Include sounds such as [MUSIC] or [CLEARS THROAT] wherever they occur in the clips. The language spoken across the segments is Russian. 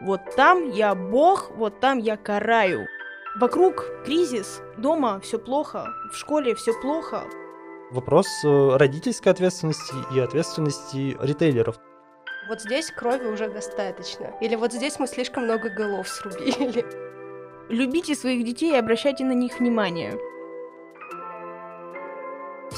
Вот там я бог, вот там я караю. Вокруг кризис, дома все плохо, в школе все плохо. Вопрос э, родительской ответственности и ответственности ритейлеров. Вот здесь крови уже достаточно. Или вот здесь мы слишком много голов срубили. Любите своих детей и обращайте на них внимание.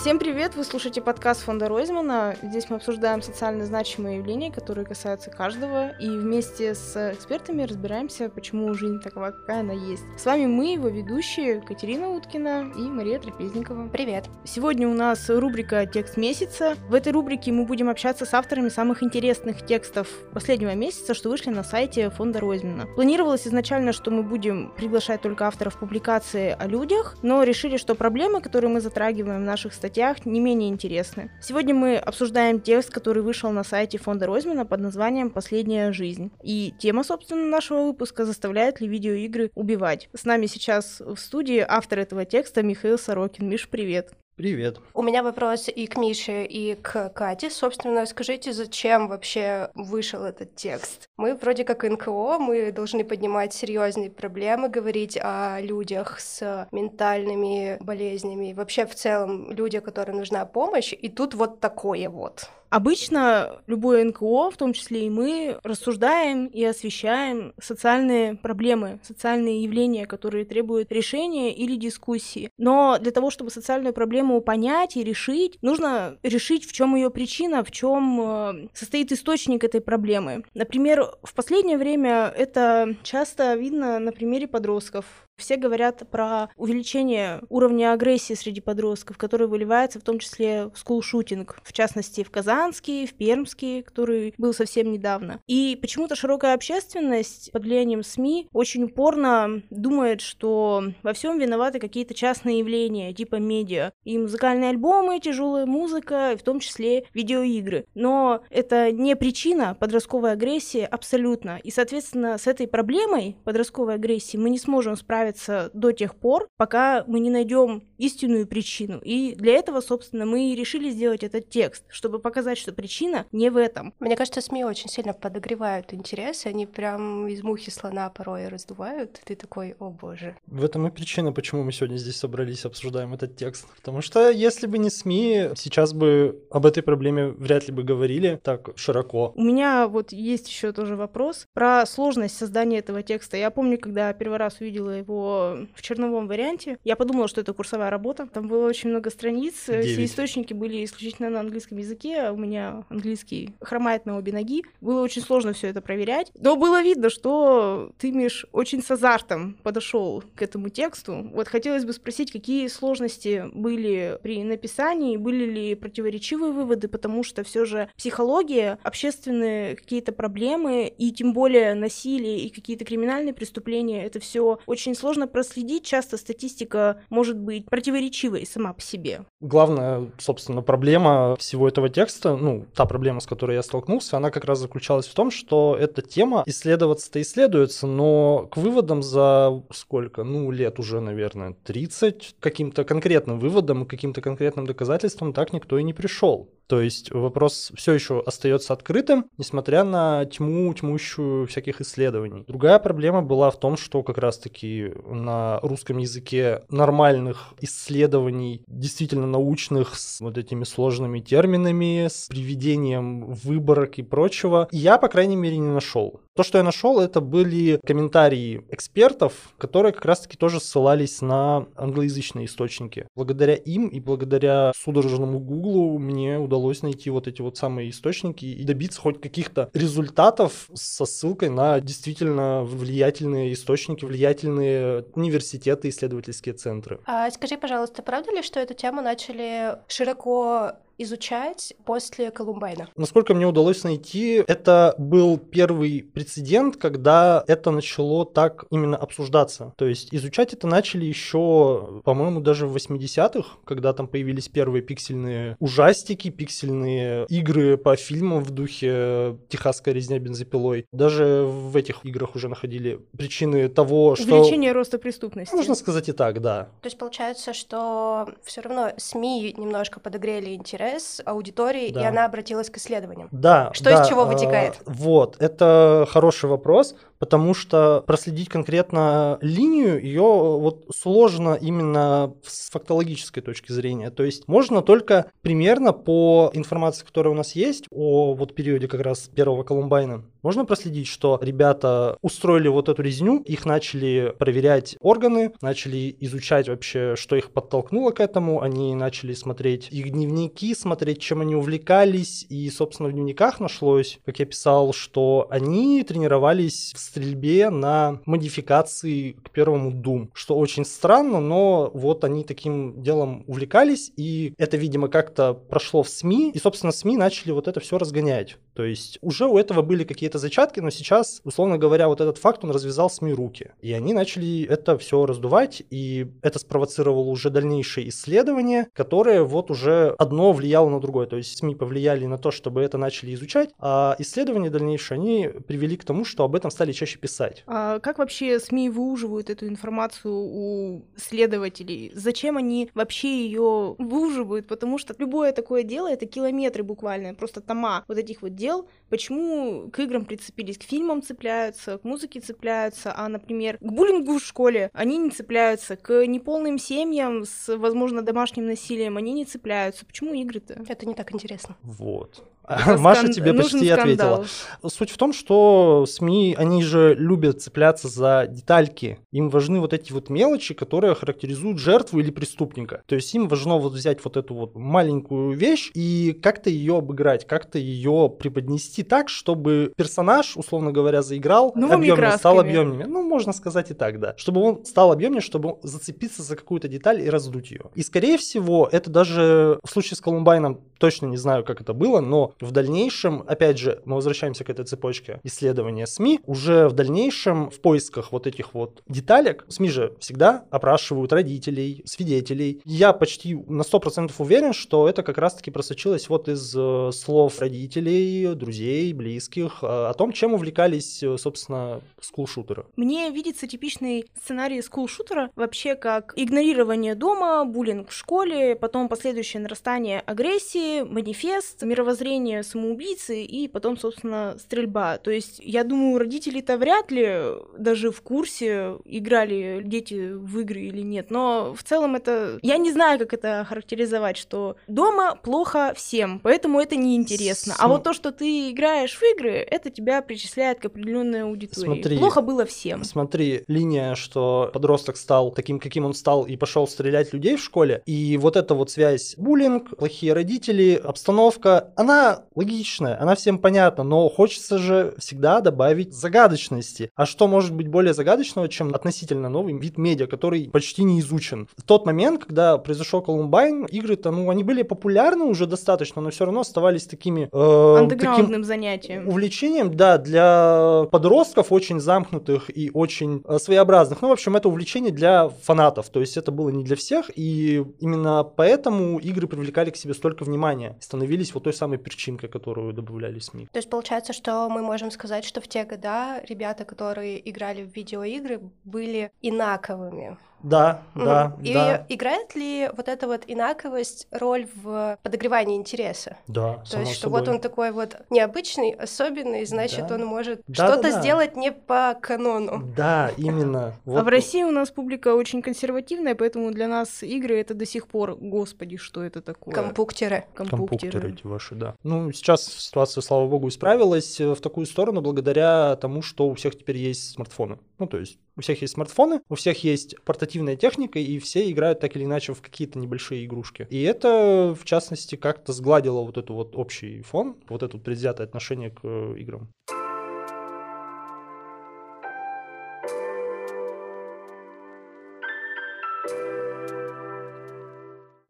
Всем привет! Вы слушаете подкаст фонда Ройзмана. Здесь мы обсуждаем социально значимые явления, которые касаются каждого, и вместе с экспертами разбираемся, почему жизнь такова, какая она есть. С вами мы, его ведущие, Катерина Уткина и Мария Трапезникова. Привет! Сегодня у нас рубрика «Текст месяца». В этой рубрике мы будем общаться с авторами самых интересных текстов последнего месяца, что вышли на сайте фонда Ройзмана. Планировалось изначально, что мы будем приглашать только авторов публикации о людях, но решили, что проблемы, которые мы затрагиваем в наших статьях не менее интересны. Сегодня мы обсуждаем текст, который вышел на сайте фонда Ройзмана под названием «Последняя жизнь». И тема, собственно, нашего выпуска «Заставляют ли видеоигры убивать?». С нами сейчас в студии автор этого текста Михаил Сорокин. Миш, привет. Привет. У меня вопрос и к Мише, и к Кате. Собственно, скажите, зачем вообще вышел этот текст? Мы вроде как НКО, мы должны поднимать серьезные проблемы, говорить о людях с ментальными болезнями, вообще в целом люди, которым нужна помощь, и тут вот такое вот. Обычно любое НКО, в том числе и мы, рассуждаем и освещаем социальные проблемы, социальные явления, которые требуют решения или дискуссии. Но для того, чтобы социальную проблему понять и решить, нужно решить, в чем ее причина, в чем э, состоит источник этой проблемы. Например, в последнее время это часто видно на примере подростков. Все говорят про увеличение уровня агрессии среди подростков, который выливается в том числе в скулшутинг, в частности в Казанский, в Пермский, который был совсем недавно. И почему-то широкая общественность под влиянием СМИ очень упорно думает, что во всем виноваты какие-то частные явления, типа медиа. И музыкальные альбомы, тяжелая музыка, в том числе видеоигры. Но это не причина подростковой агрессии абсолютно. И, соответственно, с этой проблемой подростковой агрессии мы не сможем справиться нравится до тех пор, пока мы не найдем истинную причину. И для этого, собственно, мы и решили сделать этот текст, чтобы показать, что причина не в этом. Мне кажется, СМИ очень сильно подогревают интерес, они прям из мухи слона порой раздувают, ты такой, о боже. В этом и причина, почему мы сегодня здесь собрались, обсуждаем этот текст. Потому что если бы не СМИ, сейчас бы об этой проблеме вряд ли бы говорили так широко. У меня вот есть еще тоже вопрос про сложность создания этого текста. Я помню, когда первый раз увидела его в черновом варианте. Я подумала, что это курсовая работа. Там было очень много страниц. 9. Все источники были исключительно на английском языке. А у меня английский хромает на обе ноги. Было очень сложно все это проверять. Но было видно, что ты, Миш, очень с азартом подошел к этому тексту. Вот хотелось бы спросить, какие сложности были при написании, были ли противоречивые выводы, потому что все же психология, общественные какие-то проблемы и тем более насилие и какие-то криминальные преступления, это все очень сложно проследить, часто статистика может быть противоречивой сама по себе. Главная, собственно, проблема всего этого текста, ну, та проблема, с которой я столкнулся, она как раз заключалась в том, что эта тема исследоваться-то исследуется, но к выводам за сколько? Ну, лет уже, наверное, 30, каким-то конкретным выводам и каким-то конкретным доказательствам так никто и не пришел. То есть вопрос все еще остается открытым, несмотря на тьму, тьмущую всяких исследований. Другая проблема была в том, что как раз-таки на русском языке нормальных исследований, действительно научных, с вот этими сложными терминами, с приведением выборок и прочего, я, по крайней мере, не нашел. То, что я нашел, это были комментарии экспертов, которые как раз-таки тоже ссылались на англоязычные источники. Благодаря им и благодаря судорожному гуглу мне удалось найти вот эти вот самые источники и добиться хоть каких-то результатов со ссылкой на действительно влиятельные источники, влиятельные университеты, исследовательские центры. А скажи, пожалуйста, правда ли, что эту тему начали широко изучать после Колумбайна. Насколько мне удалось найти, это был первый прецедент, когда это начало так именно обсуждаться. То есть изучать это начали еще, по-моему, даже в 80-х, когда там появились первые пиксельные ужастики, пиксельные игры по фильмам в духе «Техасская резня бензопилой». Даже в этих играх уже находили причины того, что... Увеличение роста преступности. Можно сказать и так, да. То есть получается, что все равно СМИ немножко подогрели интерес интерес аудитории, да. и она обратилась к исследованиям. Да. Что да, из чего вытекает? Э, вот, это хороший вопрос, потому что проследить конкретно линию ее вот сложно именно с фактологической точки зрения. То есть можно только примерно по информации, которая у нас есть о вот периоде как раз первого Колумбайна, можно проследить, что ребята устроили вот эту резню, их начали проверять органы, начали изучать вообще, что их подтолкнуло к этому, они начали смотреть их дневники, смотреть, чем они увлекались, и, собственно, в дневниках нашлось, как я писал, что они тренировались в стрельбе на модификации к первому Doom, что очень странно, но вот они таким делом увлекались, и это, видимо, как-то прошло в СМИ, и, собственно, СМИ начали вот это все разгонять. То есть уже у этого были какие-то зачатки, но сейчас, условно говоря, вот этот факт, он развязал СМИ руки. И они начали это все раздувать, и это спровоцировало уже дальнейшие исследования, которые вот уже одно влияло на другое. То есть СМИ повлияли на то, чтобы это начали изучать, а исследования дальнейшие, они привели к тому, что об этом стали чаще писать. А как вообще СМИ выуживают эту информацию у следователей? Зачем они вообще ее выуживают? Потому что любое такое дело — это километры буквально, просто тома вот этих вот дел, почему к играм прицепились, к фильмам цепляются, к музыке цепляются, а, например, к буллингу в школе они не цепляются, к неполным семьям с, возможно, домашним насилием они не цепляются. Почему игры-то? Это не так интересно. Вот. [LAUGHS] Маша скан... тебе почти ответила. Суть в том, что СМИ, они же любят цепляться за детальки. Им важны вот эти вот мелочи, которые характеризуют жертву или преступника. То есть им важно вот взять вот эту вот маленькую вещь и как-то ее обыграть, как-то ее преподнести так, чтобы персонаж, условно говоря, заиграл объемнее, стал объемнее. Ну, можно сказать и так, да. Чтобы он стал объемнее, чтобы зацепиться за какую-то деталь и раздуть ее. И, скорее всего, это даже в случае с Колумбайном точно не знаю, как это было, но в дальнейшем, опять же, мы возвращаемся к этой цепочке исследования СМИ, уже в дальнейшем в поисках вот этих вот деталек, СМИ же всегда опрашивают родителей, свидетелей. Я почти на 100% уверен, что это как раз-таки просочилось вот из э, слов родителей, друзей, близких, э, о том, чем увлекались, э, собственно, скулшутеры. Мне видится типичный сценарий скулшутера вообще как игнорирование дома, буллинг в школе, потом последующее нарастание агрессии, манифест, мировоззрение самоубийцы и потом, собственно, стрельба. То есть, я думаю, родители-то вряд ли даже в курсе, играли дети в игры или нет, но в целом это... Я не знаю, как это характеризовать, что дома плохо всем, поэтому это неинтересно. См... А вот то, что ты играешь в игры, это тебя причисляет к определенной аудитории. Смотри, плохо было всем. Смотри, линия, что подросток стал таким, каким он стал, и пошел стрелять людей в школе, и вот эта вот связь буллинг, плохие родители, обстановка, она логичная, она всем понятна, но хочется же всегда добавить загадочности. А что может быть более загадочного, чем относительно новый вид медиа, который почти не изучен? В тот момент, когда произошел Колумбайн, игры-то, ну, они были популярны уже достаточно, но все равно оставались такими... Э, таким занятием. Увлечением, да, для подростков очень замкнутых и очень э, своеобразных. Ну, в общем, это увлечение для фанатов, то есть это было не для всех, и именно поэтому игры привлекали к себе столько внимания, становились вот той самой перчинкой, которую добавляли СМИ. То есть получается, что мы можем сказать, что в те года ребята, которые играли в видеоигры, были инаковыми. Да, да, И да. играет ли вот эта вот инаковость роль в подогревании интереса? Да, То есть, что собой. вот он такой вот необычный, особенный, значит, да. он может да, что-то да, да. сделать не по канону. Да, именно. Вот. А в России у нас публика очень консервативная, поэтому для нас игры это до сих пор, господи, что это такое? Компуктеры. Компуктеры, Компуктеры эти ваши, да. Ну, сейчас ситуация, слава богу, исправилась э, в такую сторону благодаря тому, что у всех теперь есть смартфоны. Ну, то есть у всех есть смартфоны, у всех есть портативная техника, и все играют так или иначе в какие-то небольшие игрушки. И это, в частности, как-то сгладило вот этот вот общий фон, вот это предвзятое отношение к э, играм.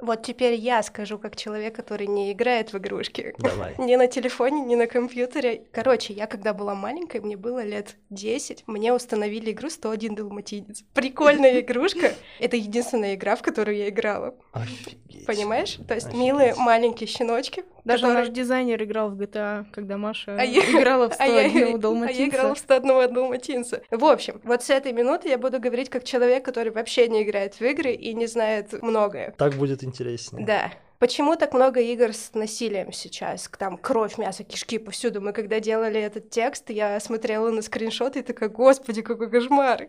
Вот теперь я скажу, как человек, который не играет в игрушки. Давай. [LAUGHS] ни на телефоне, ни на компьютере. Короче, я когда была маленькой, мне было лет 10, мне установили игру 101 Далматинец. Прикольная [LAUGHS] игрушка. Это единственная игра, в которую я играла. Офигеть. Понимаешь? То есть Офигеть. милые маленькие щеночки. Даже которые... наш дизайнер играл в GTA, когда Маша а я... играла в 101 а Далматинца. А я играла в 101 Далматинца. В общем, вот с этой минуты я буду говорить как человек, который вообще не играет в игры и не знает многое. Так будет интереснее. Да. Почему так много игр с насилием сейчас? Там кровь, мясо, кишки повсюду. Мы когда делали этот текст, я смотрела на скриншоты и такая, господи, какой кошмар.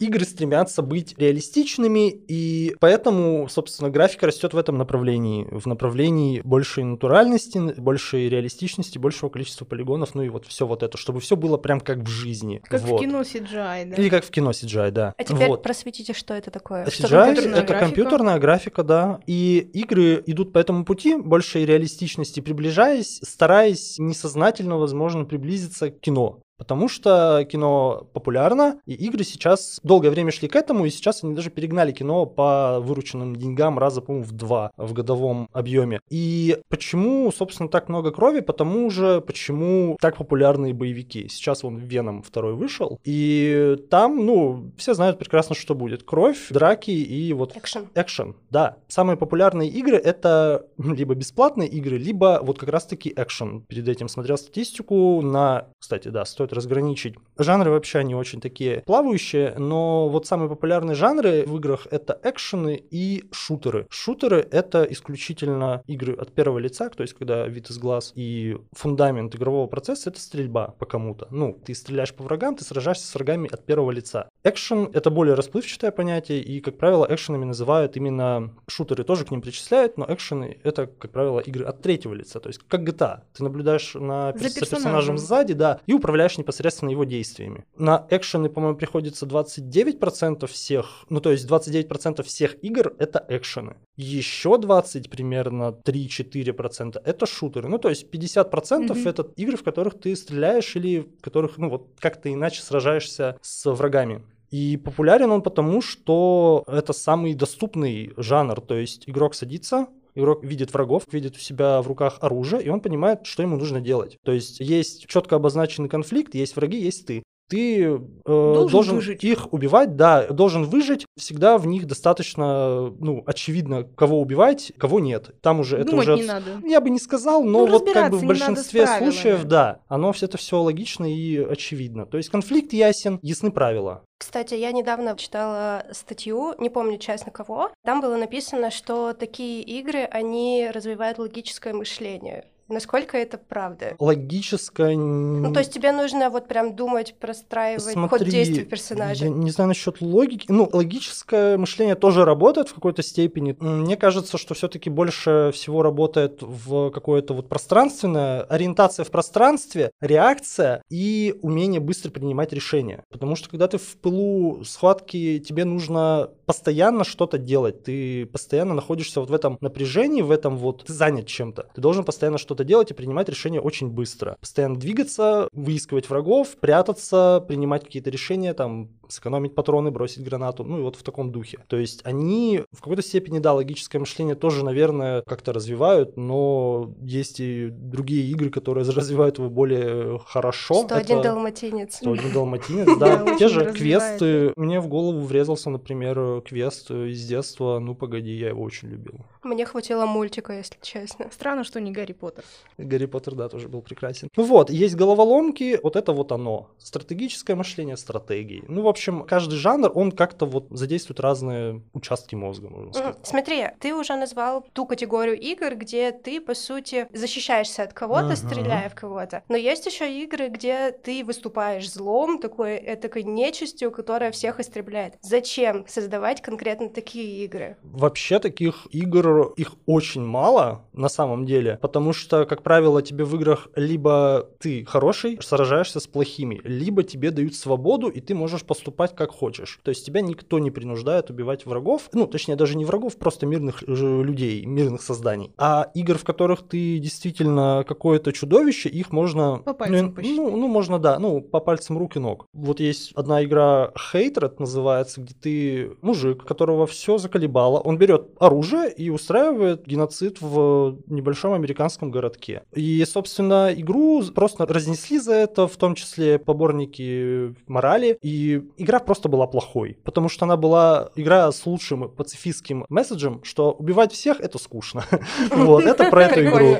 Игры стремятся быть реалистичными, и поэтому, собственно, графика растет в этом направлении, в направлении большей натуральности, большей реалистичности, большего количества полигонов, ну и вот все вот это, чтобы все было прям как в жизни. Как вот. в кино CGI, да? Или как в кино CGI, да. А теперь вот. просветите, что это такое? CGI компьютерная это графика? компьютерная графика, да. И игры идут по этому пути, большей реалистичности приближаясь, стараясь несознательно, возможно, приблизиться к кино. Потому что кино популярно, и игры сейчас долгое время шли к этому, и сейчас они даже перегнали кино по вырученным деньгам раза, по-моему, в два в годовом объеме. И почему, собственно, так много крови? Потому же, почему так популярны боевики. Сейчас вон Веном второй вышел, и там, ну, все знают прекрасно, что будет. Кровь, драки и вот Экшен. Экшен, да. Самые популярные игры это [LAUGHS] либо бесплатные игры, либо вот как раз-таки экшен. Перед этим смотрел статистику на, кстати, да, стоит разграничить. Жанры вообще они очень такие плавающие, но вот самые популярные жанры в играх это экшены и шутеры. Шутеры это исключительно игры от первого лица, то есть когда вид из глаз и фундамент игрового процесса это стрельба по кому-то. Ну, ты стреляешь по врагам, ты сражаешься с врагами от первого лица. Экшен это более расплывчатое понятие, и, как правило, экшенами называют именно шутеры, тоже к ним причисляют, но экшены это, как правило, игры от третьего лица, то есть как GTA. Ты наблюдаешь на, за персонажем. персонажем сзади, да, и управляешь непосредственно его действиями. На экшены, по-моему, приходится 29% всех, ну то есть 29% всех игр это экшены. Еще 20 примерно 3-4% это шутеры. Ну то есть 50% Мгм. это игры, в которых ты стреляешь или в которых, ну вот как-то иначе сражаешься с врагами. И популярен он потому, что это самый доступный жанр. То есть игрок садится, Игрок видит врагов, видит у себя в руках оружие, и он понимает, что ему нужно делать. То есть есть четко обозначенный конфликт, есть враги, есть ты. Ты э, должен, выжить. их убивать, да, должен выжить. Всегда в них достаточно, ну, очевидно, кого убивать, кого нет. Там уже это Думать уже не надо. я бы не сказал, но Ну, вот как бы в большинстве правилами. случаев, да, оно все это все логично и очевидно. То есть конфликт ясен, ясны правила. Кстати, я недавно читала статью, не помню честно кого. Там было написано, что такие игры, они развивают логическое мышление. Насколько это правда? Логическое... Ну, то есть тебе нужно вот прям думать, простраивать ход действий персонажа. Я не знаю насчет логики. Ну, логическое мышление тоже работает в какой-то степени. Мне кажется, что все-таки больше всего работает в какое-то вот пространственное, ориентация в пространстве, реакция и умение быстро принимать решения. Потому что когда ты в пылу схватки, тебе нужно постоянно что-то делать. Ты постоянно находишься вот в этом напряжении, в этом вот ты занят чем-то. Ты должен постоянно что-то делать и принимать решения очень быстро. Постоянно двигаться, выискивать врагов, прятаться, принимать какие-то решения, там, сэкономить патроны, бросить гранату, ну и вот в таком духе. То есть они в какой-то степени, да, логическое мышление тоже, наверное, как-то развивают, но есть и другие игры, которые [LAUGHS] развивают его более хорошо. 101 Это- далматинец. 101 далматинец, [LAUGHS] Да, Те же квесты. Мне в голову врезался, например, квест из детства «Ну, погоди», я его очень любил. Мне хватило мультика, если честно. Странно, что не Гарри Поттер. Гарри Поттер, да, тоже был прекрасен. Ну вот, есть головоломки, вот это вот оно. Стратегическое мышление, стратегии. Ну, в общем, каждый жанр, он как-то вот задействует разные участки мозга, можно сказать. Смотри, ты уже назвал ту категорию игр, где ты, по сути, защищаешься от кого-то, Мгм. стреляя в кого-то. Но есть еще игры, где ты выступаешь злом, такой этакой нечистью, которая всех истребляет. Зачем создавать конкретно такие игры? Вообще таких игр, их очень мало на самом деле, потому что, как правило, тебе в играх либо ты хороший, сражаешься с плохими, либо тебе дают свободу, и ты можешь поступать как хочешь. То есть тебя никто не принуждает убивать врагов, ну, точнее, даже не врагов, просто мирных людей, мирных созданий. А игр, в которых ты действительно какое-то чудовище, их можно... По пальцам ну, ну, ну, можно, да, ну, по пальцам рук и ног. Вот есть одна игра Hatred называется, где ты мужик, которого все заколебало, он берет оружие и устраивает геноцид в небольшом американском городке. И, собственно, игру просто разнесли за это, в том числе поборники морали, и игра просто была плохой, потому что она была игра с лучшим пацифистским месседжем, что убивать всех это скучно. [LAUGHS] Вот, это про эту игру.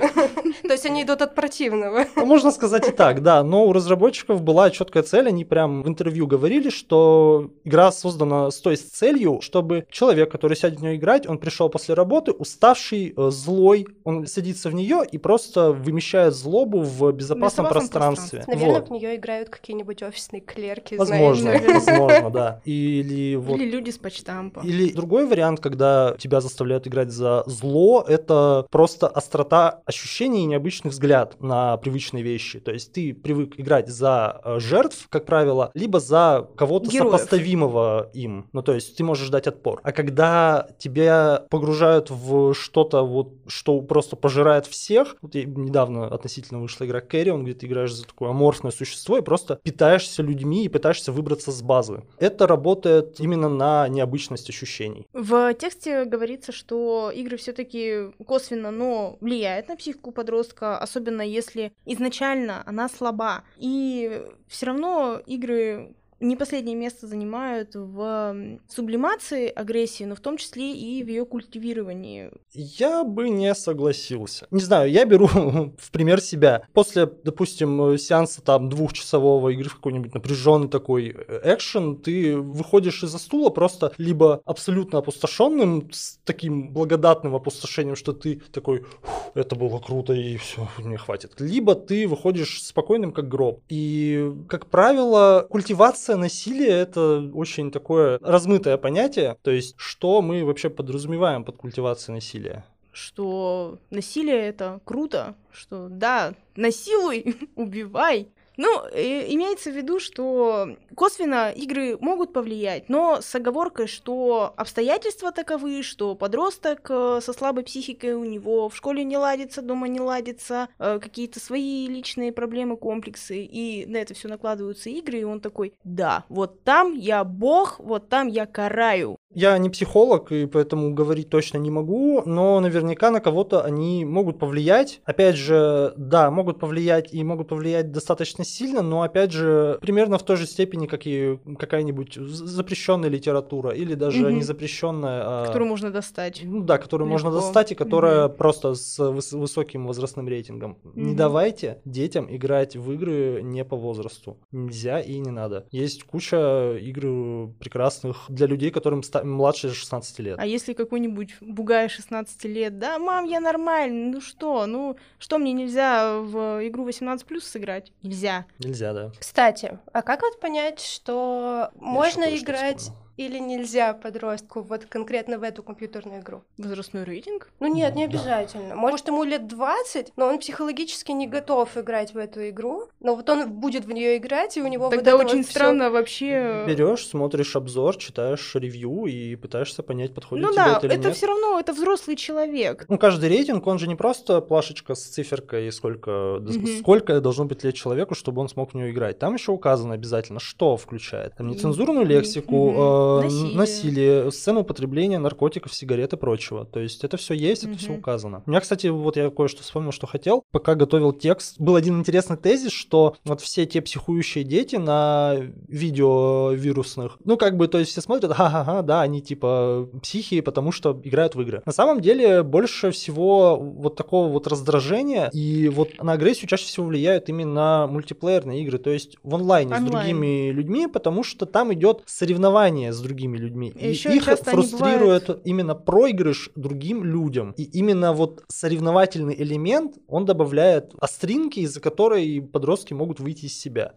То есть они идут от противного. Ну, можно сказать и так, да. Но у разработчиков была четкая цель. Они прям в интервью говорили, что игра создана с той целью, чтобы человек, который сядет в нее играть, он пришел после работы, уставший, э, злой, он садится в нее и просто вымещает злобу в безопасном, пространстве. Наверное, Вот. в нее играют какие-нибудь офисные клерки, Возможно, знаешь. возможно, да. [LAUGHS] Или вот Или люди с почтампа. Или другой вариант, когда тебя заставляют играть за зло, это просто острота ощущений и необычный взгляд на привычные вещи. То есть ты привык играть за э, жертв, как правило, либо за кого-то Героев. сопоставимого им. Ну, то есть ты можешь ждать отпор. А когда тебя погружают в что-то, вот, что просто пожирает всех, вот недавно относительно вышла игра Carrion, где ты играешь за такое аморфное существо и просто питаешься людьми и пытаешься выбраться с базы. Это работает именно на необычность ощущений. В тексте говорится, что игры все-таки косвенно, но влияют на психику подростка, особенно если изначально она слаба. И все равно игры не последнее место занимают в сублимации агрессии, но в том числе и в ее культивировании. Я бы не согласился. Не знаю, я беру [LAUGHS] в пример себя. После, допустим, сеанса там двухчасового игры в какой-нибудь напряженный такой э, экшен, ты выходишь из-за стула просто либо абсолютно опустошенным, с таким благодатным опустошением, что ты такой, «Фух, это было круто и все, мне хватит. Либо ты выходишь спокойным, как гроб. И, как правило, культивация насилия это очень такое размытое понятие. То есть, что мы вообще подразумеваем под культивацией насилия? Что насилие это круто, что да, насилуй, [LAUGHS] убивай. Ну, э, имеется в виду, что косвенно игры могут повлиять, но с оговоркой, что обстоятельства таковы, что подросток э, со слабой психикой у него в школе не ладится, дома не ладится, э, какие-то свои личные проблемы, комплексы, и на это все накладываются игры, и он такой, да, вот там я бог, вот там я караю. Я не психолог, и поэтому говорить точно не могу, но наверняка на кого-то они могут повлиять. Опять же, да, могут повлиять и могут повлиять достаточно сильно, но опять же, примерно в той же степени, как и какая-нибудь запрещенная литература или даже Мгм. не запрещенная. а- Которую можно достать. Ну да, которую можно Легко. достать и которая Мгм. просто с выс- высоким возрастным рейтингом. Не Мгм. давайте детям играть в игры не по возрасту. Нельзя и не надо. Есть куча игр прекрасных для людей, которым ста- младше 16 лет. А если какой-нибудь бугай 16 лет, да, мам, я нормальный, ну что, ну что мне нельзя в игру 18 сыграть? Нельзя. Нельзя, да. Кстати, а как вот понять, что можно кое-что играть вспомнил. Или нельзя подростку вот конкретно в эту компьютерную игру? Возрастной рейтинг? Ну нет, не Да. обязательно. Может, ему лет 20, но он психологически не готов играть в эту игру, но вот он будет в нее играть, и у него Тогда вот это очень вот всё- странно вообще... Берешь, смотришь обзор, читаешь ревью и пытаешься понять, подходит Ну тебе да, это или это нет. все равно, это взрослый человек. Ну, каждый рейтинг, он же не просто плашечка с циферкой, сколько, да, Мгм. сколько должно быть лет человеку, чтобы он смог в нее играть. Там еще указано обязательно, что включает. Там нецензурную лексику, Мгм. Насилие. насилие, сцену употребления наркотиков, сигарет и прочего. То есть это все есть, это все Мгм. указано. У меня, кстати, вот я кое-что вспомнил, что хотел. Пока готовил текст, был один интересный тезис, что вот все те психующие дети на видео вирусных, ну, как бы, то есть все смотрят, ха-ха-ха, да, они типа психи, потому что играют в игры. На самом деле, больше всего вот такого вот раздражения и вот на агрессию чаще всего влияют именно мультиплеерные игры, то есть в онлайне с Онлайн. другими людьми, потому что там идет соревнование с другими людьми. И И ещё их фрустрирует именно проигрыш другим людям. И именно вот соревновательный элемент, он добавляет остринки, из-за которой подростки могут выйти из себя.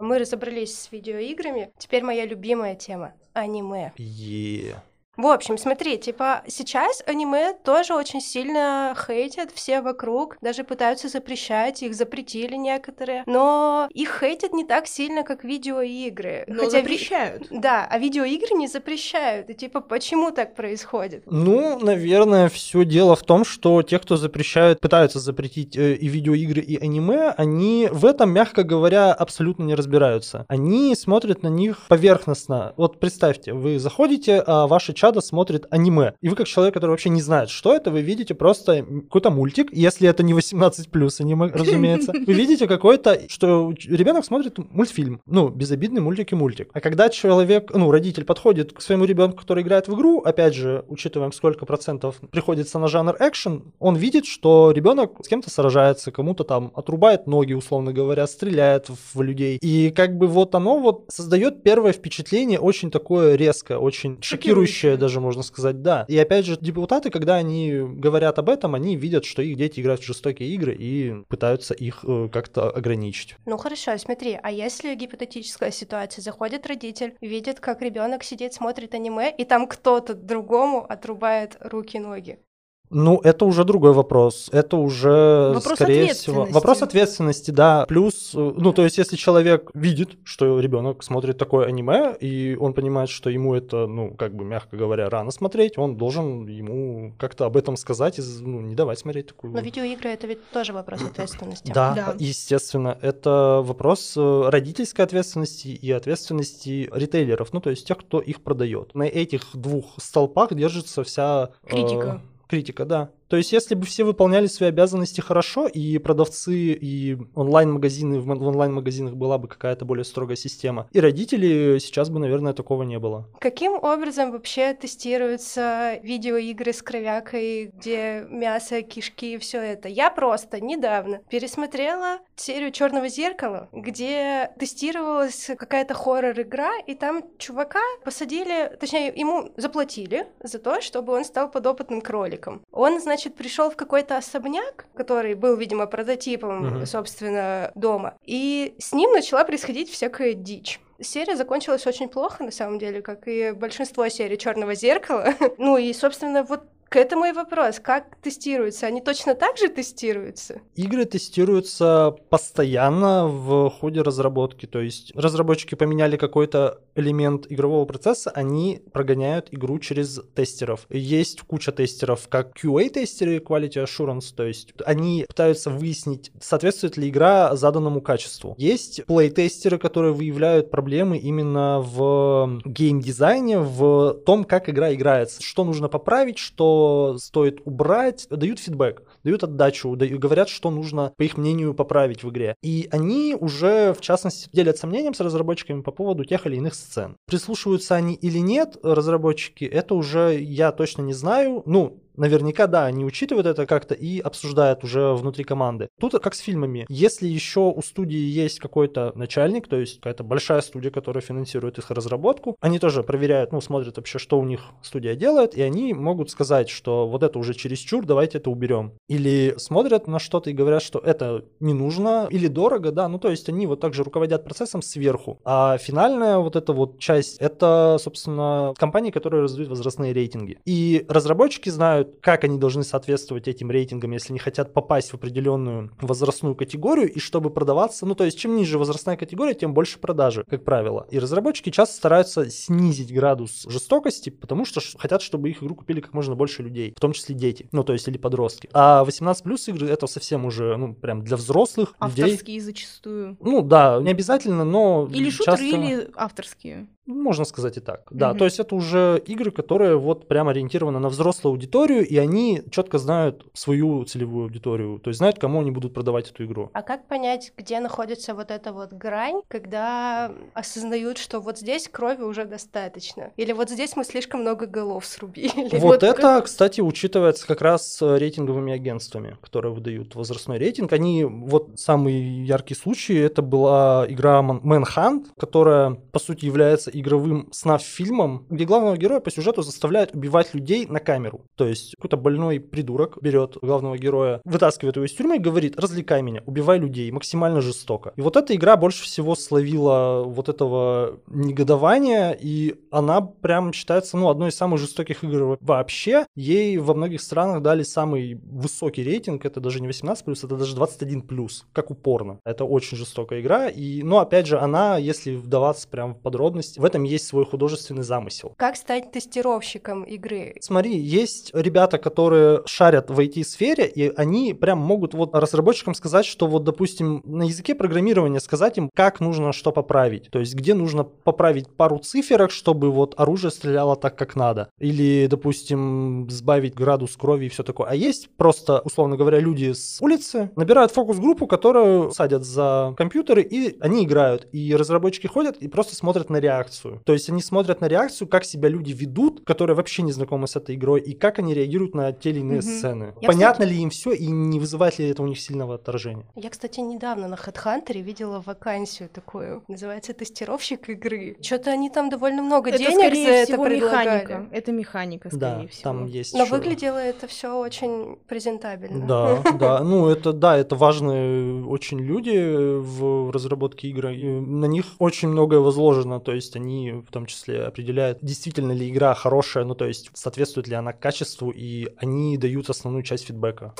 Мы разобрались с видеоиграми. Теперь моя любимая тема — аниме. Е. В общем, смотри, типа, сейчас аниме тоже очень сильно хейтят все вокруг, даже пытаются запрещать, их запретили некоторые, но их хейтят не так сильно, как видеоигры. Но Хотя ви- запрещают. Да, а видеоигры не запрещают. И типа, почему так происходит? Ну, наверное, все дело в том, что те, кто запрещают, пытаются запретить э, и видеоигры, и аниме, они в этом, мягко говоря, абсолютно не разбираются. Они смотрят на них поверхностно. Вот представьте, вы заходите, а ваши чаты чада смотрит аниме. И вы, как человек, который вообще не знает, что это, вы видите просто какой-то мультик, если это не 18 плюс аниме, [LAUGHS] разумеется. Вы видите какой-то, что ребенок смотрит мультфильм. Ну, безобидный мультик и мультик. А когда человек, ну, родитель подходит к своему ребенку, который играет в игру, опять же, учитываая, сколько процентов приходится на жанр экшен, он видит, что ребенок с кем-то сражается, кому-то там отрубает ноги, условно говоря, стреляет в людей. И как бы вот оно вот создает первое впечатление очень такое резкое, очень шокирующее даже, можно сказать, да. И опять же, депутаты, когда они говорят об этом, они видят, что их дети играют в жестокие игры и пытаются их э, как-то ограничить. Ну хорошо, смотри, а если гипотетическая ситуация, заходит родитель, видит, как ребенок сидит, смотрит аниме, и там кто-то другому отрубает руки-ноги. Ну, это уже другой вопрос. Это уже, вопрос скорее всего, вопрос ответственности, да. Плюс, э, ну, то есть, если человек видит, что ребенок смотрит такое аниме, и он понимает, что ему это, ну, как бы, мягко говоря, рано смотреть, он должен ему как-то об этом сказать и ну, не давать смотреть такую. Но видеоигры это ведь тоже вопрос [CLEARS THROAT] ответственности. Да, да, естественно. Это вопрос э, родительской ответственности и ответственности ритейлеров, ну, то есть тех, кто их продает. На этих двух столпах держится вся... Э, Критика. Э, Критика, да. То есть, если бы все выполняли свои обязанности хорошо, и продавцы, и онлайн-магазины, в онлайн-магазинах была бы какая-то более строгая система, и родители, сейчас бы, наверное, такого не было. Каким образом вообще тестируются видеоигры с кровякой, где мясо, кишки и все это? Я просто недавно пересмотрела серию Черного зеркала, где тестировалась какая-то хоррор-игра, и там чувака посадили, точнее, ему заплатили за то, чтобы он стал подопытным кроликом. Он, значит, значит, пришел в какой-то особняк, который был, видимо, прототипом, uh-huh. собственно, дома, и с ним начала происходить всякая дичь. Серия закончилась очень плохо, на самом деле, как и большинство серий Черного зеркала. [LAUGHS] ну и, собственно, вот к этому и вопрос. Как тестируются? Они точно так же тестируются? Игры тестируются постоянно в ходе разработки. То есть разработчики поменяли какой-то элемент игрового процесса, они прогоняют игру через тестеров. Есть куча тестеров, как QA-тестеры, Quality Assurance, то есть они пытаются выяснить, соответствует ли игра заданному качеству. Есть плей-тестеры, которые выявляют проблемы именно в геймдизайне, в том, как игра играется, что нужно поправить, что стоит убрать, дают фидбэк, дают отдачу, дают, говорят, что нужно, по их мнению, поправить в игре. И они уже, в частности, делятся мнением с разработчиками по поводу тех или иных сцен. Прислушиваются они или нет, разработчики, это уже я точно не знаю. Ну, наверняка, да, они учитывают это как-то и обсуждают уже внутри команды. Тут как с фильмами. Если еще у студии есть какой-то начальник, то есть какая-то большая студия, которая финансирует их разработку, они тоже проверяют, ну, смотрят вообще, что у них студия делает, и они могут сказать, что вот это уже чересчур, давайте это уберем. Или смотрят на что-то и говорят, что это не нужно, или дорого, да, ну, то есть они вот также руководят процессом сверху. А финальная вот эта вот часть, это, собственно, компании, которые раздают возрастные рейтинги. И разработчики знают, как они должны соответствовать этим рейтингам, если они хотят попасть в определенную возрастную категорию, и чтобы продаваться, ну то есть чем ниже возрастная категория, тем больше продажи, как правило. И разработчики часто стараются снизить градус жестокости, потому что хотят, чтобы их игру купили как можно больше людей, в том числе дети, ну то есть или подростки. А 18 плюс игры это совсем уже, ну прям для взрослых авторские людей. зачастую. Ну да, не обязательно, но или шутеры, часто... или авторские. Можно сказать и так. Да, mm-hmm. то есть это уже игры, которые вот прям ориентированы на взрослую аудиторию, и они четко знают свою целевую аудиторию, то есть знают, кому они будут продавать эту игру. А как понять, где находится вот эта вот грань, когда осознают, что вот здесь крови уже достаточно, или вот здесь мы слишком много голов срубили? [LAUGHS] Вот, вот это, как... кстати, учитывается как раз рейтинговыми агентствами, которые выдают возрастной рейтинг. Они, вот самый яркий случай, это была игра Manhunt, которая, по сути, является игровым снаф-фильмом, где главного героя по сюжету заставляют убивать людей на камеру. То есть какой-то больной придурок берет главного героя, вытаскивает его из тюрьмы и говорит, развлекай меня, убивай людей, максимально жестоко. И вот эта игра больше всего словила вот этого негодования, и она прям считается, ну, одной из самых жестоких игр вообще. Ей во многих странах дали самый высокий рейтинг, это даже не 18+, это даже 21+, как упорно. Это очень жестокая игра, и, ну, опять же, она, если вдаваться прям в подробности, в этом есть свой художественный замысел. Как стать тестировщиком игры? Смотри, есть ребята, которые шарят в IT-сфере, и они прям могут вот разработчикам сказать, что вот, допустим, на языке программирования сказать им, как нужно что поправить. То есть, где нужно поправить пару циферок, чтобы вот оружие стреляло так, как надо. Или, допустим, сбавить градус крови и все такое. А есть просто, условно говоря, люди с улицы, набирают фокус-группу, которую садят за компьютеры, и они играют. И разработчики ходят и просто смотрят на реакцию. То есть они смотрят на реакцию, как себя люди ведут, которые вообще не знакомы с этой игрой, и как они реагируют на те или иные Мгм. сцены. Я, Понятно ли им все, и не вызывает ли это у них сильного отторжения? Я, кстати, недавно на HeadHunter видела вакансию такую, называется тестировщик игры. Что-то они там довольно много Это, денег скорее за это всего, предлагали. механика. Это механика, скорее Да, всего. там есть Но ещё- выглядело это все очень презентабельно. Да, [LAUGHS] да, ну это да, это важные очень люди в разработке игры. И на них очень многое возложено, то есть они в том числе определяют, действительно ли игра хорошая, ну то есть соответствует ли она качеству, и они дают основную часть фидбэка.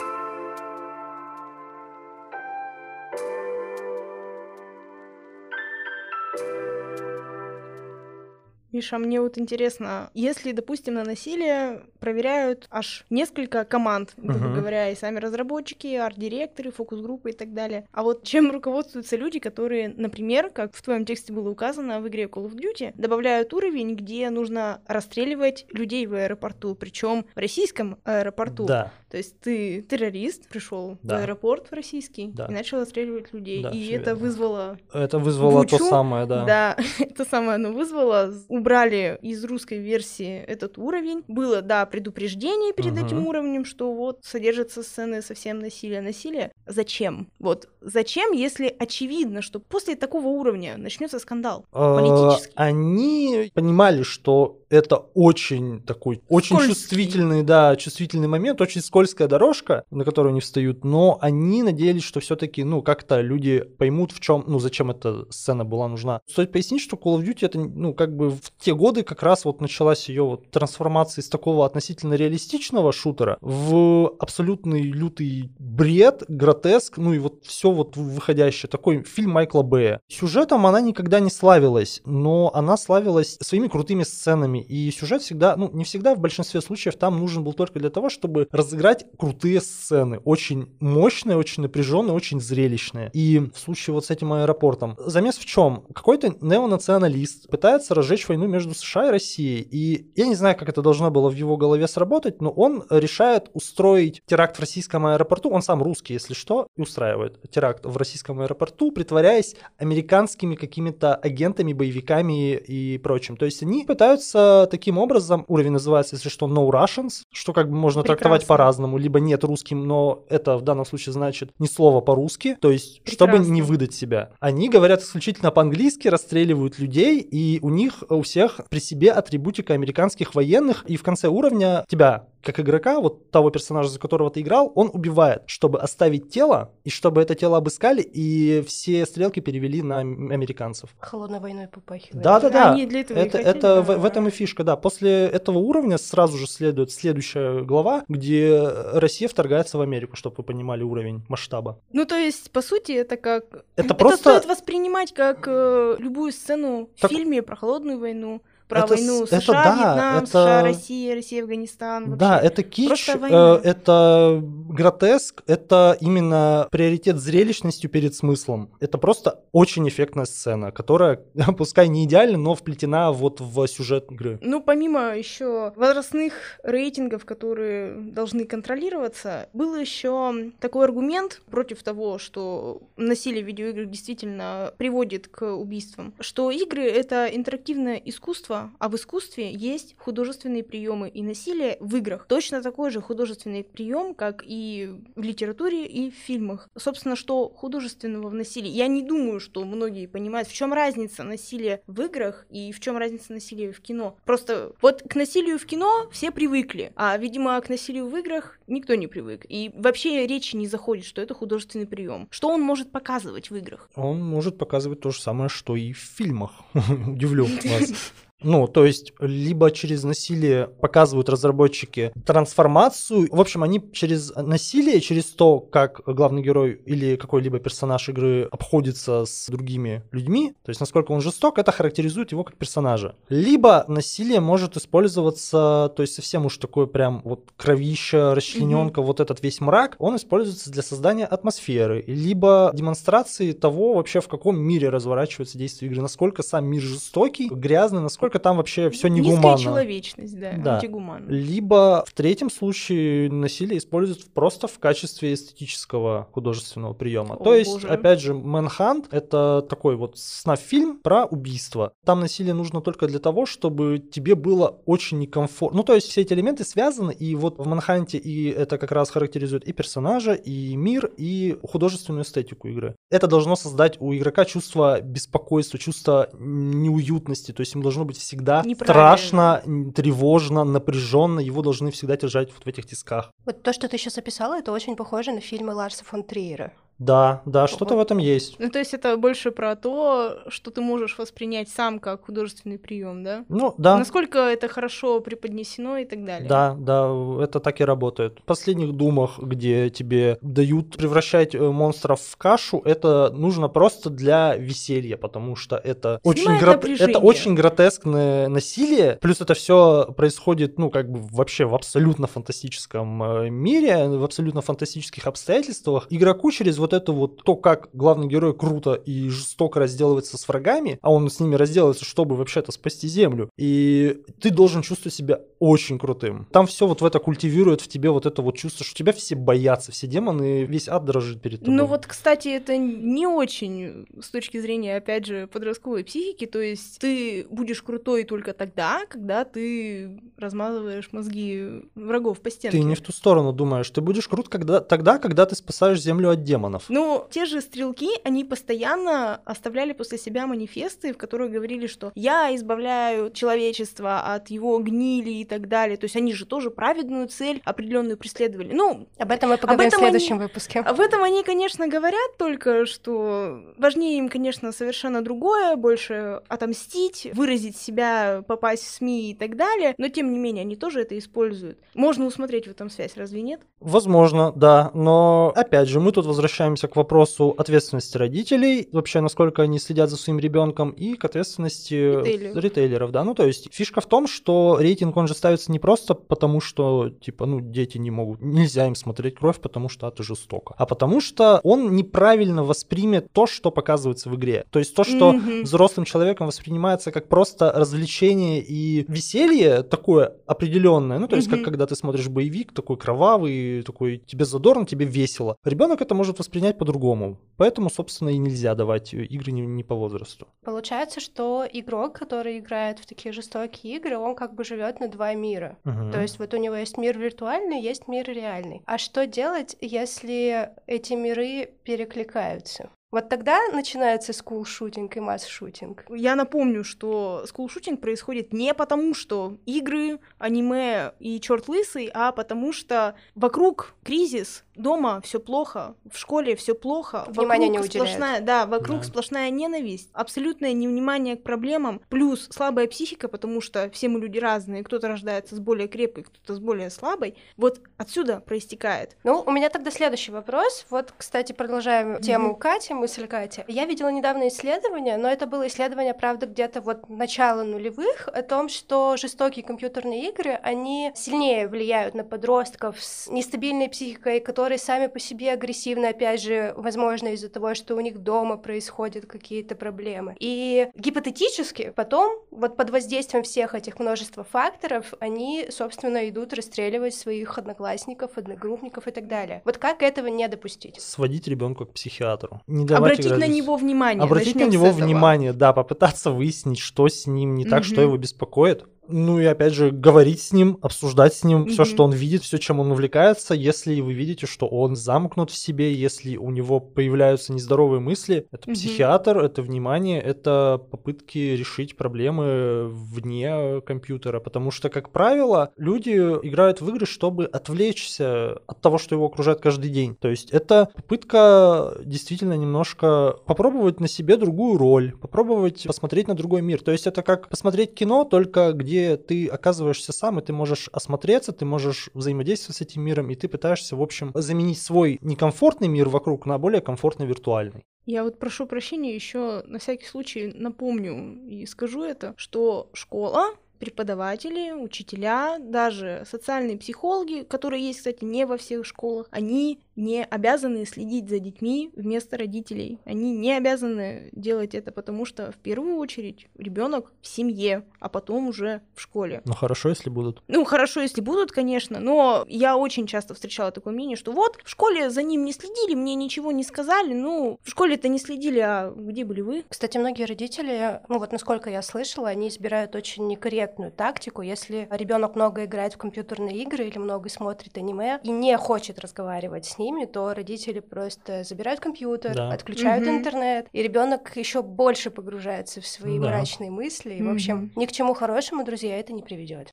Миша, мне вот интересно, если, допустим, на насилие проверяют аж несколько команд, грубо Мгм. говоря, и сами разработчики, арт-директоры, фокус-группы и так далее. А вот чем руководствуются люди, которые, например, как в твоем тексте было указано в игре Call of Duty, добавляют уровень, где нужно расстреливать людей в аэропорту, причем в российском аэропорту. Да, То есть ты террорист, пришел Да. в аэропорт в российский Да. и начал расстреливать людей. Да, и это верно. вызвало это вызвало то Бучу, самое, да. да, [LAUGHS] это самое оно вызвало. Убрали из русской версии этот уровень. Было, да, предупреждение перед Мгм. этим уровнем, что вот содержатся сцены совсем насилия. Насилие. Зачем? Вот зачем, если очевидно, что после такого уровня начнется скандал Э, политический? Они понимали, что это очень такой, очень Скользкий. чувствительный, да, чувствительный момент, очень скользкая дорожка, на которую они встают, но они надеялись, что все-таки, ну, как-то люди поймут, в чем, ну, зачем эта сцена была нужна. Стоит пояснить, что Call of Duty это, ну, как бы в те годы как раз вот началась ее вот трансформация из такого относительно реалистичного шутера в абсолютный лютый бред, гротеск, ну и вот все вот выходящее. Такой фильм Майкла Бэя. Сюжетом она никогда не славилась, но она славилась своими крутыми сценами. И сюжет всегда, ну не всегда, в большинстве случаев там нужен был только для того, чтобы разыграть крутые сцены. Очень мощные, очень напряженные, очень зрелищные. И в случае вот с этим аэропортом. Замес в чем? Какой-то неонационалист пытается разжечь войну между США и Россией. И я не знаю, как это должно было в его голове сработать, но он решает устроить теракт в российском аэропорту. Он сам русский, если что, и устраивает теракт в российском аэропорту, притворяясь американскими какими-то агентами, боевиками и прочим. То есть они пытаются таким образом, уровень называется, если что, no Russians, что как бы можно трактовать Прекрасно. по-разному, либо нет русским, но это в данном случае значит ни слова по-русски, то есть чтобы Прекрасно. не выдать себя. Они говорят исключительно по-английски, расстреливают людей, и у них у всех при себе атрибутика американских военных, и в конце уровня тебя как игрока, вот того персонажа, за которого ты играл, он убивает, чтобы оставить тело, и чтобы это тело обыскали, и все стрелки перевели на ам- американцев. Холодной войной попахивает. Да-да-да. Они для этого Это, хотели, это в, да. в этом и фишка, да. После этого уровня сразу же следует следующая глава, где Россия вторгается в Америку, чтобы вы понимали уровень масштаба. Ну, то есть, по сути, это как... Это просто... стоит воспринимать как э, любую сцену Так- в фильме про холодную войну, про Это войну это США, да, Вьетнам, это- США, Россия, Россия, Афганистан. Да, вообще. это кич, э, это гротеск, это именно приоритет зрелищностью перед смыслом. Это просто очень эффектная сцена, которая, [LAUGHS] пускай не идеальна, но вплетена вот в сюжет игры. Ну, помимо еще возрастных рейтингов, которые должны контролироваться, был еще такой аргумент против того, что насилие в видеоиграх действительно приводит к убийствам, что игры это интерактивное искусство, а в искусстве есть художественные приемы и насилие в играх. Точно такой же художественный прием, как и в литературе и в фильмах. Собственно, что художественного в насилии? Я не думаю, что многие понимают, в чем разница насилия в играх и в чем разница насилия в кино. Просто вот к насилию в кино все привыкли, а, видимо, к насилию в играх никто не привык. И вообще речи не заходит, что это художественный прием. Что он может показывать в играх? Он может показывать то же самое, что и в фильмах. [LAUGHS] Удивлю вас. Ну, то есть, либо через насилие показывают разработчики трансформацию. В общем, они через насилие, через то, как главный герой или какой-либо персонаж игры обходится с другими людьми, то есть насколько он жесток, это характеризует его как персонажа. Либо насилие может использоваться, то есть совсем уж такое прям вот кровища, расчлененка, mm-hmm. вот этот весь мрак, он используется для создания атмосферы, либо демонстрации того вообще, в каком мире разворачивается действие игры, насколько сам мир жестокий, грязный, насколько насколько там вообще все негуманно. Низкая человечность, да, да. антигуманно. Либо в третьем случае насилие используют просто в качестве эстетического художественного приема. О, То есть, боже. опять же, Manhunt — это такой вот снаф-фильм про убийство. Там насилие нужно только для того, чтобы тебе было очень некомфортно. Ну, то есть все эти элементы связаны, и вот в Манханте и это как раз характеризует и персонажа, и мир, и художественную эстетику игры. Это должно создать у игрока чувство беспокойства, чувство неуютности, то есть им должно быть всегда страшно, тревожно, напряженно, его должны всегда держать вот в этих тисках. Вот то, что ты сейчас описала, это очень похоже на фильмы Ларса фон Триера. Да, да, что-то в этом есть. Ну, то есть это больше про то, что ты можешь воспринять сам как художественный прием, да? Ну, да. Насколько это хорошо преподнесено и так далее. Да, да, это так и работает. В последних думах, где тебе дают превращать э, монстров в кашу, это нужно просто для веселья, потому что это очень, грот... это очень гротескное насилие, плюс это все происходит, ну, как бы вообще в абсолютно фантастическом э, мире, в абсолютно фантастических обстоятельствах. Игроку через вот вот это вот, то, как главный герой круто и жестоко разделывается с врагами, а он с ними разделывается, чтобы вообще-то спасти Землю, и ты должен чувствовать себя очень крутым. Там все вот в это культивирует в тебе вот это вот чувство, что тебя все боятся, все демоны, весь ад дрожит перед тобой. Ну вот, кстати, это не очень с точки зрения, опять же, подростковой психики, то есть ты будешь крутой только тогда, когда ты размазываешь мозги врагов по стенке. Ты не в ту сторону думаешь, ты будешь крут когда, тогда, когда ты спасаешь Землю от демонов демонов. Ну, те же стрелки, они постоянно оставляли после себя манифесты, в которых говорили, что я избавляю человечество от его гнили и так далее. То есть они же тоже праведную цель определенную преследовали. Ну, об этом мы поговорим этом в следующем они, выпуске. Об этом они, конечно, говорят, только что важнее им, конечно, совершенно другое, больше отомстить, выразить себя, попасть в СМИ и так далее. Но тем не менее, они тоже это используют. Можно усмотреть в этом связь, разве нет? Возможно, да. Но опять же, мы тут возвращаемся возвращаемся к вопросу ответственности родителей, вообще насколько они следят за своим ребенком, и к ответственности Ритейлер. ритейлеров, да. Ну, то есть фишка в том, что рейтинг, он же ставится не просто потому, что, типа, ну, дети не могут, нельзя им смотреть кровь, потому что это жестоко, а потому что он неправильно воспримет то, что показывается в игре. То есть то, что mm-hmm. взрослым человеком воспринимается как просто развлечение и веселье такое определенное, ну, то есть mm-hmm. как когда ты смотришь боевик, такой кровавый, такой тебе задорно, тебе весело. Ребенок это может воспринимать воспринять по-другому. Поэтому, собственно, и нельзя давать игры не, не по возрасту. Получается, что игрок, который играет в такие жестокие игры, он как бы живет на два мира. Угу. То есть вот у него есть мир виртуальный, есть мир реальный. А что делать, если эти миры перекликаются? Вот тогда начинается скул-шутинг и масс-шутинг. Я напомню, что скул-шутинг происходит не потому, что игры, аниме и черт лысый, а потому что вокруг кризис, дома все плохо, в школе все плохо, Внимание вокруг не уделяют. сплошная, да, вокруг да. сплошная ненависть, абсолютное невнимание к проблемам, плюс слабая психика, потому что все мы люди разные, кто-то рождается с более крепкой, кто-то с более слабой. Вот отсюда проистекает. Ну, у меня тогда следующий вопрос. Вот, кстати, продолжаем mm-hmm. тему Кати, мысль Кати. Я видела недавно исследование, но это было исследование, правда, где-то вот начала нулевых, о том, что жестокие компьютерные игры, они сильнее влияют на подростков с нестабильной психикой, которые сами по себе агрессивны, опять же, возможно, из-за того, что у них дома происходят какие-то проблемы. И гипотетически потом, вот под воздействием всех этих множества факторов, они, собственно, идут расстреливать своих одноклассников, одногруппников и так далее. Вот как этого не допустить? Сводить ребенка к психиатру. Не Обратить на него внимание. Обратить на него внимание, да, попытаться выяснить, что с ним не так, mm-hmm. что его беспокоит. Ну и опять же, говорить с ним, обсуждать с ним все, Мгм. что он видит, все, чем он увлекается. Если вы видите, что он замкнут в себе, если у него появляются нездоровые мысли, это Мгм. психиатр, это внимание, это попытки решить проблемы вне компьютера. Потому что, как правило, люди играют в игры, чтобы отвлечься от того, что его окружает каждый день. То есть это попытка действительно немножко попробовать на себе другую роль, попробовать посмотреть на другой мир. То есть это как посмотреть кино, только где ты оказываешься сам, и ты можешь осмотреться, ты можешь взаимодействовать с этим миром, и ты пытаешься, в общем, заменить свой некомфортный мир вокруг на более комфортный виртуальный. Я вот прошу прощения, еще на всякий случай напомню и скажу это, что школа преподаватели, учителя, даже социальные психологи, которые есть, кстати, не во всех школах, они не обязаны следить за детьми вместо родителей. Они не обязаны делать это, потому что в первую очередь ребенок в семье, а потом уже в школе. Но хорошо, если будут. Ну, хорошо, если будут, конечно, но я очень часто встречала такое мнение, что вот, в школе за ним не следили, мне ничего не сказали, ну, в школе-то не следили, а где были вы? Кстати, многие родители, ну вот насколько я слышала, они избирают очень некорректную тактику. Если ребенок много играет в компьютерные игры или много смотрит аниме и не хочет разговаривать с ними, то родители просто забирают компьютер, Да. отключают Мгм. интернет, и ребенок еще больше погружается в свои Да. мрачные мысли. И, в общем, ни к чему хорошему, друзья, это не приведет.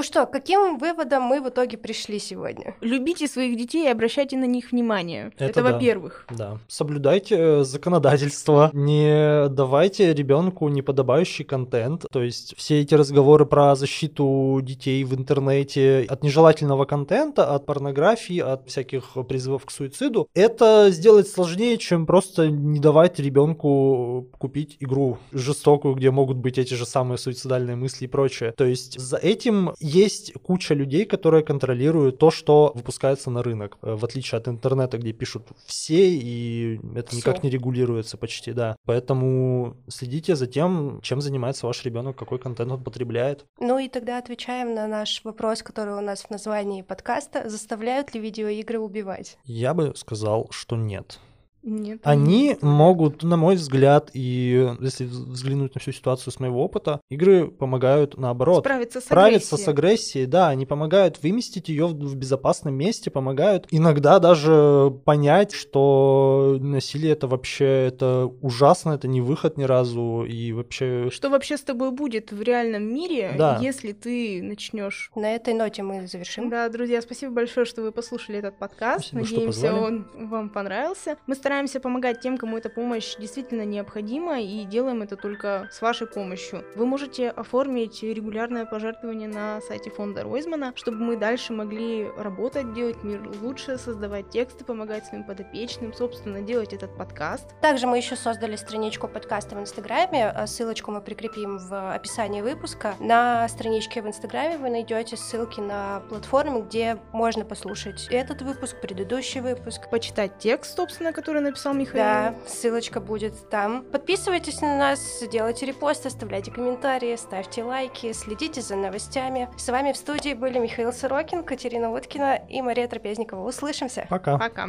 Ну что, к каким выводам мы в итоге пришли сегодня? Любите своих детей и обращайте на них внимание. Это Это, да. во-первых. Да. Соблюдайте э, законодательство, не давайте ребенку неподобающий контент. То есть все эти разговоры про защиту детей в интернете от нежелательного контента, от порнографии, от всяких призывов к суициду, это сделать сложнее, чем просто не давать ребенку купить игру жестокую, где могут быть эти же самые суицидальные мысли и прочее. То есть за этим есть куча людей, которые контролируют то, что выпускается на рынок, э, в отличие от интернета, где пишут все, и это Всё. никак не регулируется почти, да. Поэтому следите за тем, чем занимается ваш ребенок, какой контент он потребляет. Ну и тогда отвечаем на наш вопрос, который у нас в названии подкаста. Заставляют ли видеоигры убивать? Я бы сказал, что нет. Нет. Они могут, на мой взгляд, и если взглянуть на всю ситуацию с моего опыта, игры помогают наоборот. справиться с Справиться агрессией. с агрессией, да, они помогают выместить ее в, в безопасном месте, помогают иногда даже понять, что насилие это вообще это ужасно, это не выход ни разу, и вообще Что вообще с тобой будет в реальном мире, Да. если ты начнешь На этой ноте мы завершим. Да, друзья, спасибо большое, что вы послушали этот подкаст. Спасибо, Надеемся, он вам понравился. Мы стараемся помогать тем, кому эта помощь действительно необходима, и делаем это только с вашей помощью. Вы можете оформить регулярное пожертвование на сайте фонда Ройзмана, чтобы мы дальше могли работать, делать мир лучше, создавать тексты, помогать своим подопечным, собственно, делать этот подкаст. Также мы еще создали страничку подкаста в Инстаграме. а Ссылочку мы прикрепим в описании выпуска. На страничке в Инстаграме вы найдете ссылки на платформы, где можно послушать этот выпуск, предыдущий выпуск. Почитать текст, собственно, который написал Михаил. Да, ссылочка будет там. Подписывайтесь на нас, делайте репосты, оставляйте комментарии, ставьте лайки, следите за новостями. С вами в студии были Михаил Сорокин, Катерина Уткина и Мария Трапезникова. Услышимся! пока. Пока.